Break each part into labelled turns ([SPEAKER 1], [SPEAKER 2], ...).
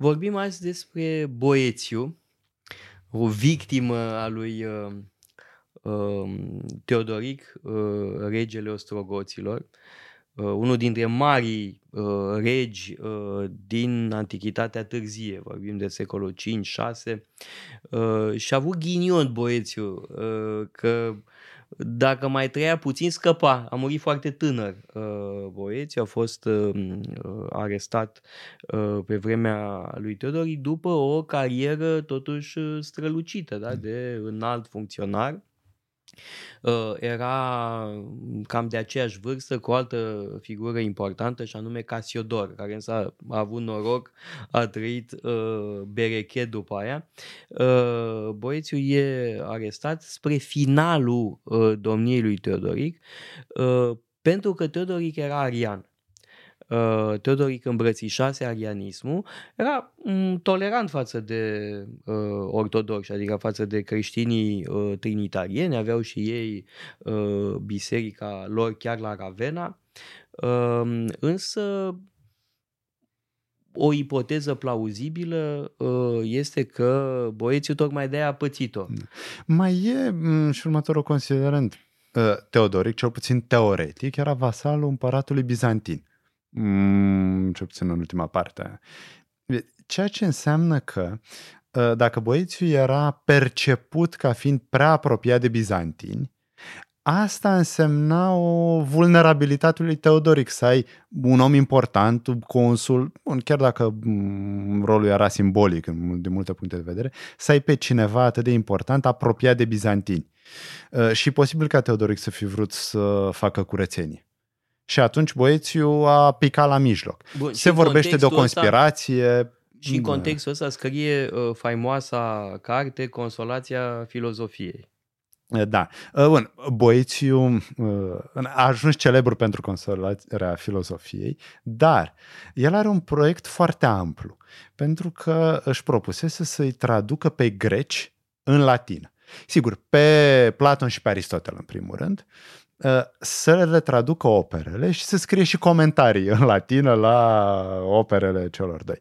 [SPEAKER 1] Vorbim azi despre Boețiu, o victimă a lui uh, uh, Teodoric, uh, regele ostrogoților, uh, unul dintre marii uh, regi uh, din Antichitatea târzie, vorbim de secolul 5-6, uh, și a avut ghinion Boețiu, uh, că dacă mai trăia puțin, scăpa. A murit foarte tânăr. Uh, Boețiu a fost uh, uh, arestat uh, pe vremea lui Teodoric după o carieră totuși uh, strălucită da? de înalt funcționar Uh, era cam de aceeași vârstă cu o altă figură importantă și anume Casiodor, care însă a avut noroc, a trăit uh, berechet după aia. Uh, Boețiu e arestat spre finalul uh, domniei lui Teodoric, uh, pentru că Teodoric era arian. Uh, Teodoric îmbrățișase arianismul, era um, tolerant față de uh, ortodoxi, adică față de creștinii uh, trinitarieni, aveau și ei uh, biserica lor chiar la Ravenna, uh, însă o ipoteză plauzibilă uh, este că Boețiu tocmai de-aia a pățit-o. Da.
[SPEAKER 2] Mai e mm, și următorul considerent. Uh, Teodoric, cel puțin teoretic, era vasalul împăratului bizantin. Mm, ce puțin în ultima parte. Ceea ce înseamnă că ă, dacă Boețiu era perceput ca fiind prea apropiat de bizantini, asta însemna o vulnerabilitate lui Teodoric, să ai un om important, consul, bun, chiar dacă mm, rolul era simbolic din multe puncte de vedere, să ai pe cineva atât de important apropiat de bizantini. Ă, și posibil ca Teodoric să fi vrut să facă curățenie. Și atunci Boețiu a picat la mijloc. Bun, Se vorbește de o conspirație. Ăsta,
[SPEAKER 1] și în contextul ăsta scrie uh, faimoasa carte Consolația filozofiei.
[SPEAKER 2] Da. Uh, bun, Boețiu uh, a ajuns celebru pentru consolarea filozofiei, dar el are un proiect foarte amplu, pentru că își propusese să-i traducă pe greci în latină. Sigur, pe Platon și pe Aristotel, în primul rând, Uh, să le traducă operele și să scrie și comentarii în latină la operele celor doi.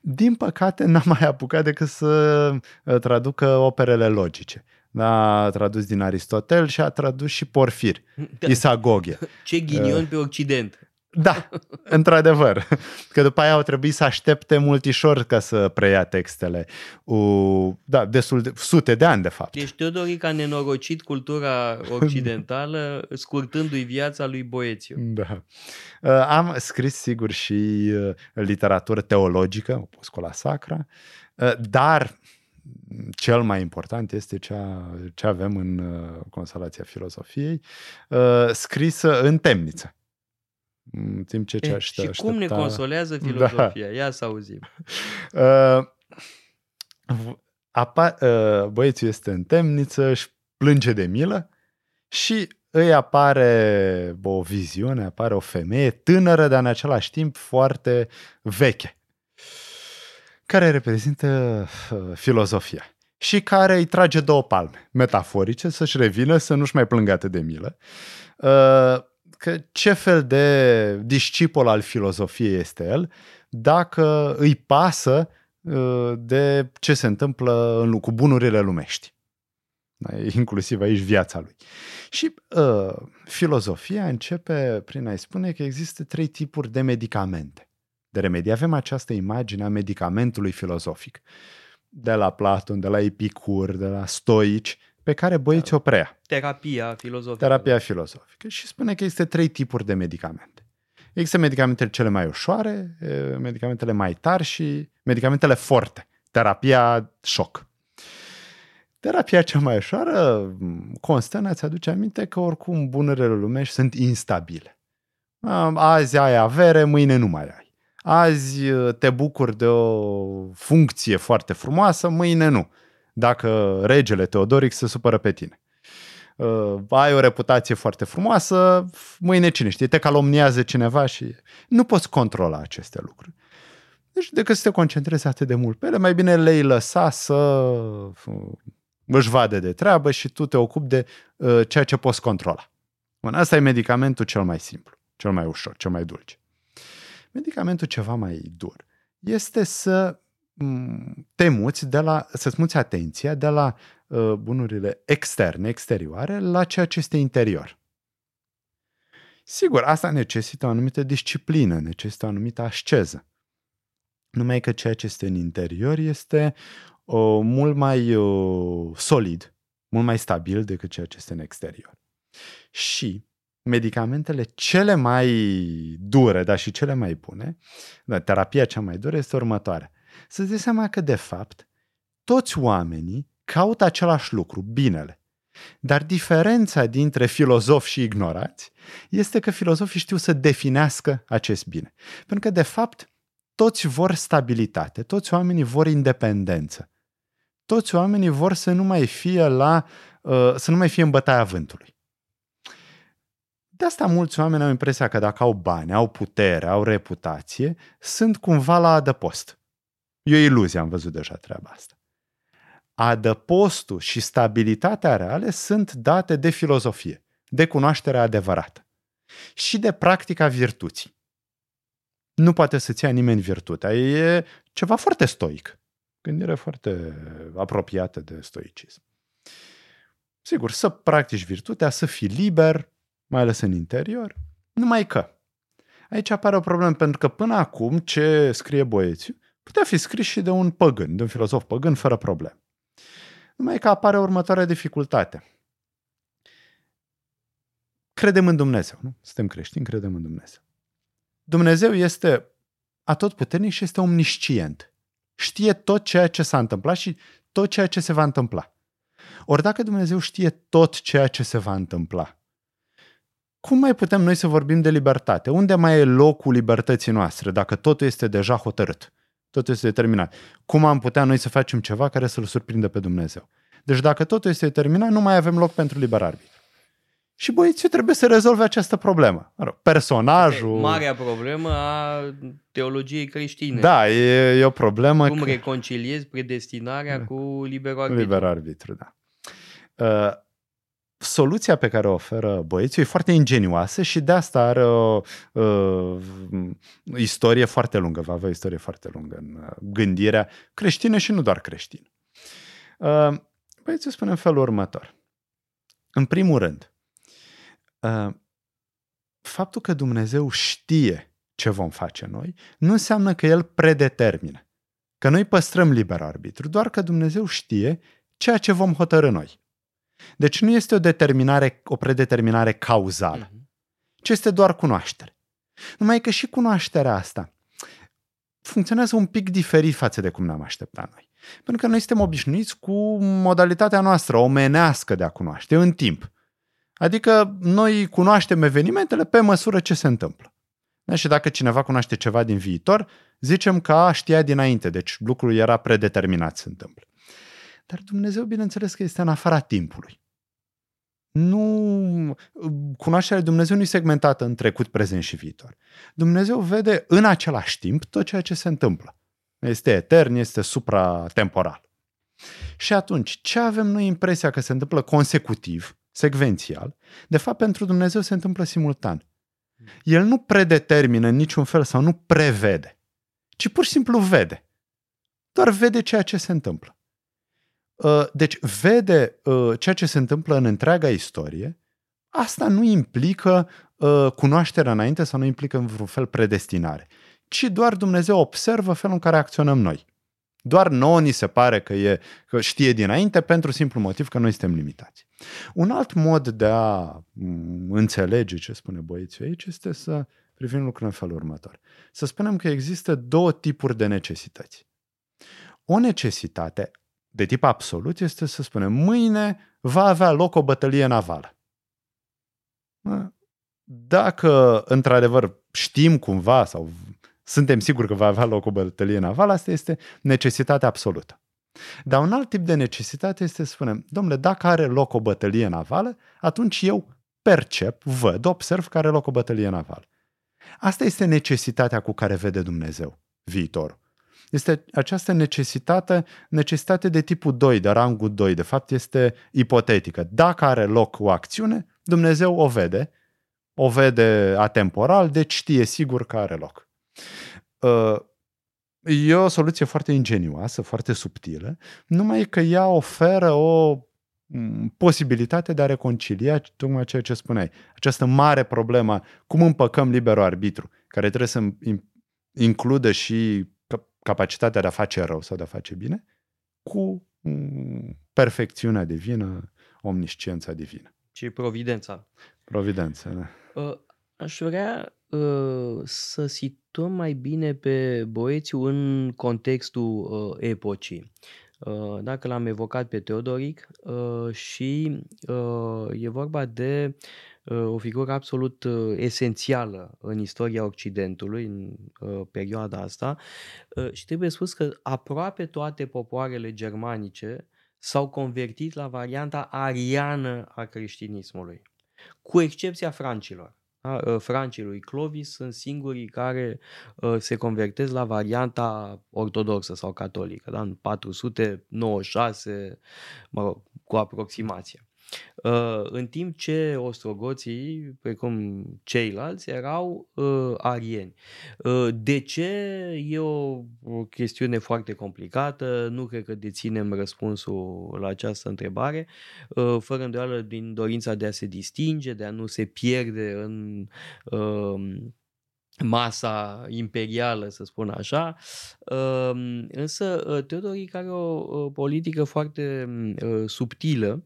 [SPEAKER 2] Din păcate n-am mai apucat decât să uh, traducă operele logice. A tradus din Aristotel și a tradus și Porfir, da. Isagoghe.
[SPEAKER 1] Ce ghinion uh, pe Occident!
[SPEAKER 2] Da, într-adevăr. Că după aia au trebuit să aștepte multișor ca să preia textele. U, da, destul de, sute de ani, de fapt.
[SPEAKER 1] Deci Teodoric a nenorocit cultura occidentală, scurtându-i viața lui Boețiu.
[SPEAKER 2] Da. Uh, am scris, sigur, și uh, literatură teologică, Opuscola Sacra, uh, dar cel mai important este cea, ce avem în Consolația Filozofiei, scrisă în temniță în timp ce ce
[SPEAKER 1] aștept, Și aștepta... cum ne consolează da. filozofia? Da. Ia să auzim. Uh,
[SPEAKER 2] apa, uh, băiețul este în temniță, își plânge de milă și îi apare o viziune, apare o femeie tânără, dar în același timp foarte veche, care reprezintă uh, filozofia și care îi trage două palme metaforice să-și revină, să nu-și mai plângă atât de milă. Uh, că ce fel de discipol al filozofiei este el dacă îi pasă uh, de ce se întâmplă în, cu bunurile lumești. Da, inclusiv aici viața lui. Și uh, filozofia începe prin a-i spune că există trei tipuri de medicamente. De remedii avem această imagine a medicamentului filozofic. De la Platon, de la Epicur, de la stoici, pe care băieții da. o prea.
[SPEAKER 1] Terapia filozofică.
[SPEAKER 2] Terapia filozofică. Și spune că există trei tipuri de medicamente. Există medicamentele cele mai ușoare, medicamentele mai tari și medicamentele forte. Terapia șoc. Terapia cea mai ușoară constă în a-ți aduce aminte că oricum bunurile lumești sunt instabile. Azi ai avere, mâine nu mai ai. Azi te bucuri de o funcție foarte frumoasă, mâine nu dacă regele Teodoric se supără pe tine. Uh, ai o reputație foarte frumoasă, mâine cine știe, te calomniază cineva și nu poți controla aceste lucruri. Deci decât să te concentrezi atât de mult pe ele, mai bine le-ai lăsa să uh, își vadă de treabă și tu te ocupi de uh, ceea ce poți controla. Bun, asta e medicamentul cel mai simplu, cel mai ușor, cel mai dulce. Medicamentul ceva mai dur este să mm, te muți de la, să-ți muți atenția de la uh, bunurile externe, exterioare, la ceea ce este interior. Sigur, asta necesită o anumită disciplină, necesită o anumită asceză. Numai că ceea ce este în interior este uh, mult mai uh, solid, mult mai stabil decât ceea ce este în exterior. Și medicamentele cele mai dure, dar și cele mai bune, da, terapia cea mai dură este următoarea. Să-ți dai seama că, de fapt, toți oamenii caută același lucru, binele. Dar diferența dintre filozofi și ignorați este că filozofii știu să definească acest bine. Pentru că, de fapt, toți vor stabilitate, toți oamenii vor independență. Toți oamenii vor să nu mai fie la, uh, să nu mai fie în bătaia vântului. De asta mulți oameni au impresia că dacă au bani, au putere, au reputație, sunt cumva la adăpost. E o iluzie, am văzut deja treaba asta. Adăpostul și stabilitatea reale sunt date de filozofie, de cunoaștere adevărată și de practica virtuții. Nu poate să-ți ia nimeni virtutea. E ceva foarte stoic. Gândire foarte apropiată de stoicism. Sigur, să practici virtutea, să fii liber, mai ales în interior, numai că. Aici apare o problemă, pentru că până acum ce scrie Boețiu putea fi scris și de un păgân, de un filozof păgân, fără probleme. Numai că apare următoarea dificultate. Credem în Dumnezeu, nu? Suntem creștini, credem în Dumnezeu. Dumnezeu este atotputernic și este omniscient. Știe tot ceea ce s-a întâmplat și tot ceea ce se va întâmpla. Ori dacă Dumnezeu știe tot ceea ce se va întâmpla, cum mai putem noi să vorbim de libertate? Unde mai e locul libertății noastre dacă totul este deja hotărât? Totul este determinat. Cum am putea noi să facem ceva care să-L surprindă pe Dumnezeu? Deci dacă totul este determinat, nu mai avem loc pentru liber arbitru. Și băieții trebuie să rezolve această problemă. Personajul...
[SPEAKER 1] Marea problemă a teologiei creștine.
[SPEAKER 2] Da, e, e o problemă...
[SPEAKER 1] Cum că... reconciliezi predestinarea da. cu liberul arbitru.
[SPEAKER 2] Liber arbitru, da. Uh, soluția pe care o oferă băieții e foarte ingenioasă și de asta are o uh, istorie foarte lungă, va avea o istorie foarte lungă în uh, gândirea creștină și nu doar creștină. Uh, băieții spune în felul următor. În primul rând, uh, faptul că Dumnezeu știe ce vom face noi, nu înseamnă că El predetermină. Că noi păstrăm liber arbitru, doar că Dumnezeu știe ceea ce vom hotărâ noi. Deci nu este o determinare, o predeterminare cauzală, uh-huh. ci este doar cunoaștere. Numai că și cunoașterea asta funcționează un pic diferit față de cum ne-am așteptat noi. Pentru că noi suntem obișnuiți cu modalitatea noastră omenească de a cunoaște în timp. Adică noi cunoaștem evenimentele pe măsură ce se întâmplă. Da? Și dacă cineva cunoaște ceva din viitor, zicem că a, știa dinainte, deci lucrul era predeterminat să întâmple. Dar Dumnezeu, bineînțeles că este în afara timpului. Nu, cunoașterea lui Dumnezeu nu e segmentată în trecut, prezent și viitor. Dumnezeu vede în același timp tot ceea ce se întâmplă. Este etern, este supratemporal. Și atunci, ce avem noi impresia că se întâmplă consecutiv, secvențial, de fapt pentru Dumnezeu se întâmplă simultan. El nu predetermină în niciun fel sau nu prevede, ci pur și simplu vede. Doar vede ceea ce se întâmplă. Uh, deci vede uh, ceea ce se întâmplă în întreaga istorie, asta nu implică uh, cunoașterea înainte sau nu implică în vreun fel predestinare, ci doar Dumnezeu observă felul în care acționăm noi. Doar nouă ni se pare că, e, că știe dinainte pentru simplu motiv că noi suntem limitați. Un alt mod de a mm, înțelege ce spune băieții aici este să privim lucrurile în felul următor. Să spunem că există două tipuri de necesități. O necesitate de tip absolut este să spunem mâine va avea loc o bătălie navală. Dacă într-adevăr știm cumva sau suntem siguri că va avea loc o bătălie navală, asta este necesitatea absolută. Dar un alt tip de necesitate este să spunem, domnule, dacă are loc o bătălie navală, atunci eu percep, văd, observ că are loc o bătălie navală. Asta este necesitatea cu care vede Dumnezeu viitorul este această necesitate, necesitate de tipul 2, de rangul 2, de fapt este ipotetică. Dacă are loc o acțiune, Dumnezeu o vede, o vede atemporal, deci știe sigur că are loc. Uh, E o soluție foarte ingenioasă, foarte subtilă, numai că ea oferă o posibilitate de a reconcilia tocmai ceea ce spuneai. Această mare problemă, cum împăcăm liberul arbitru, care trebuie să includă și capacitatea de a face rău sau de a face bine, cu perfecțiunea divină, omnisciența divină.
[SPEAKER 1] Și providența.
[SPEAKER 2] Providența, da.
[SPEAKER 1] Ă, aș vrea uh, să situăm mai bine pe Boețiu în contextul uh, epocii. Uh, dacă l-am evocat pe Teodoric uh, și uh, e vorba de o figură absolut esențială în istoria Occidentului în perioada asta și trebuie spus că aproape toate popoarele germanice s-au convertit la varianta ariană a creștinismului, cu excepția francilor. Da? Ă, francii lui Clovis sunt singurii care ă, se convertesc la varianta ortodoxă sau catolică, da? în 496, mă rog, cu aproximație. Uh, în timp ce ostrogoții, precum ceilalți, erau uh, arieni. Uh, de ce? E o, o chestiune foarte complicată, nu cred că deținem răspunsul la această întrebare, uh, fără îndoială din dorința de a se distinge, de a nu se pierde în uh, masa imperială, să spun așa. Uh, însă uh, Teodoric are o politică foarte uh, subtilă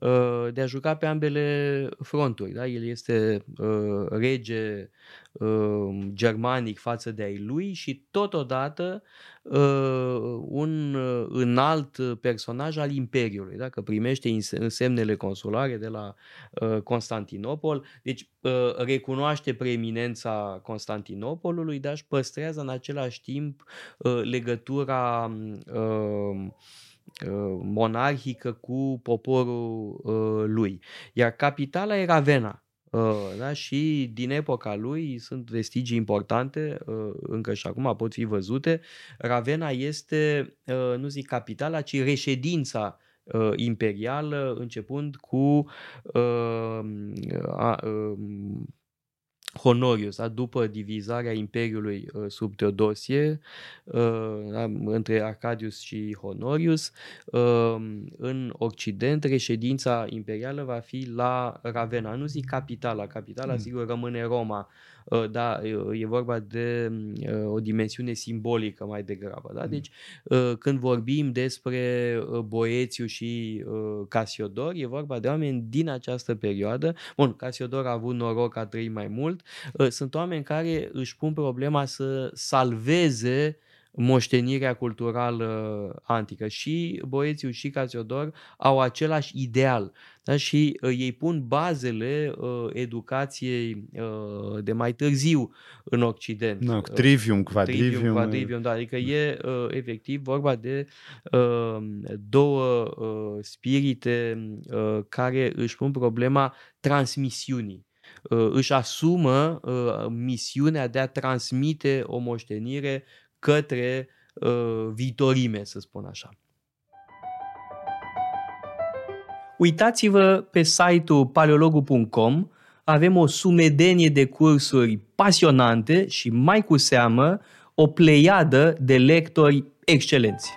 [SPEAKER 1] Uh, de a juca pe ambele fronturi. Da? El este uh, rege uh, germanic față de ai lui și totodată uh, un uh, înalt personaj al Imperiului, da? că primește însemnele consulare de la uh, Constantinopol, deci uh, recunoaște preeminența Constantinopolului, dar își păstrează în același timp uh, legătura uh, Uh, monarhică cu poporul uh, lui. Iar capitala e Ravenna. Uh, da? Și din epoca lui sunt vestigii importante, încă și acum pot fi văzute. Ravenna este, nu zic capitala, ci reședința imperială, începând cu Honorius, da? după divizarea Imperiului uh, sub Teodosie, uh, da? între Arcadius și Honorius, uh, în Occident, reședința imperială va fi la Ravenna. Nu zic capitala, capitala mm. sigur rămâne Roma, Uh, da, e vorba de uh, o dimensiune simbolică mai degrabă. Da? Mm. Deci, uh, când vorbim despre Boețiu și Casiodor, e vorba de oameni din această perioadă. Bun, Casiodor a avut noroc, a trăit mai mult. Sunt oameni care își pun problema să salveze moștenirea culturală antică. Și Boețiu și Casiodor au același ideal. Da? Și uh, ei pun bazele uh, educației uh, de mai târziu în Occident.
[SPEAKER 2] No, trivium, quadrivium.
[SPEAKER 1] Trivium, quadrivium, da. Adică e uh, efectiv vorba de uh, două uh, spirite uh, care își pun problema transmisiunii uh, își asumă uh, misiunea de a transmite o moștenire către uh, viitorime, să spun așa. Uitați-vă pe site-ul paleologu.com, avem o sumedenie de cursuri pasionante și mai cu seamă o pleiadă de lectori excelenți.